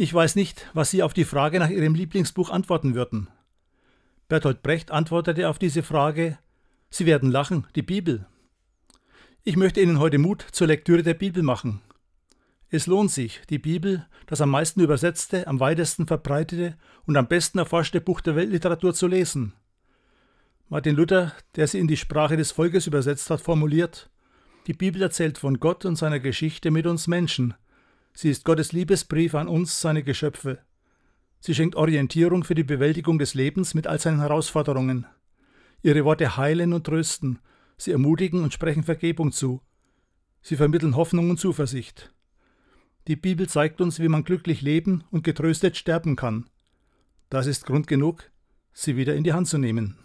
Ich weiß nicht, was Sie auf die Frage nach Ihrem Lieblingsbuch antworten würden. Bertolt Brecht antwortete auf diese Frage Sie werden lachen, die Bibel. Ich möchte Ihnen heute Mut zur Lektüre der Bibel machen. Es lohnt sich, die Bibel, das am meisten übersetzte, am weitesten verbreitete und am besten erforschte Buch der Weltliteratur zu lesen. Martin Luther, der sie in die Sprache des Volkes übersetzt hat, formuliert Die Bibel erzählt von Gott und seiner Geschichte mit uns Menschen. Sie ist Gottes Liebesbrief an uns, seine Geschöpfe. Sie schenkt Orientierung für die Bewältigung des Lebens mit all seinen Herausforderungen. Ihre Worte heilen und trösten, sie ermutigen und sprechen Vergebung zu. Sie vermitteln Hoffnung und Zuversicht. Die Bibel zeigt uns, wie man glücklich leben und getröstet sterben kann. Das ist Grund genug, sie wieder in die Hand zu nehmen.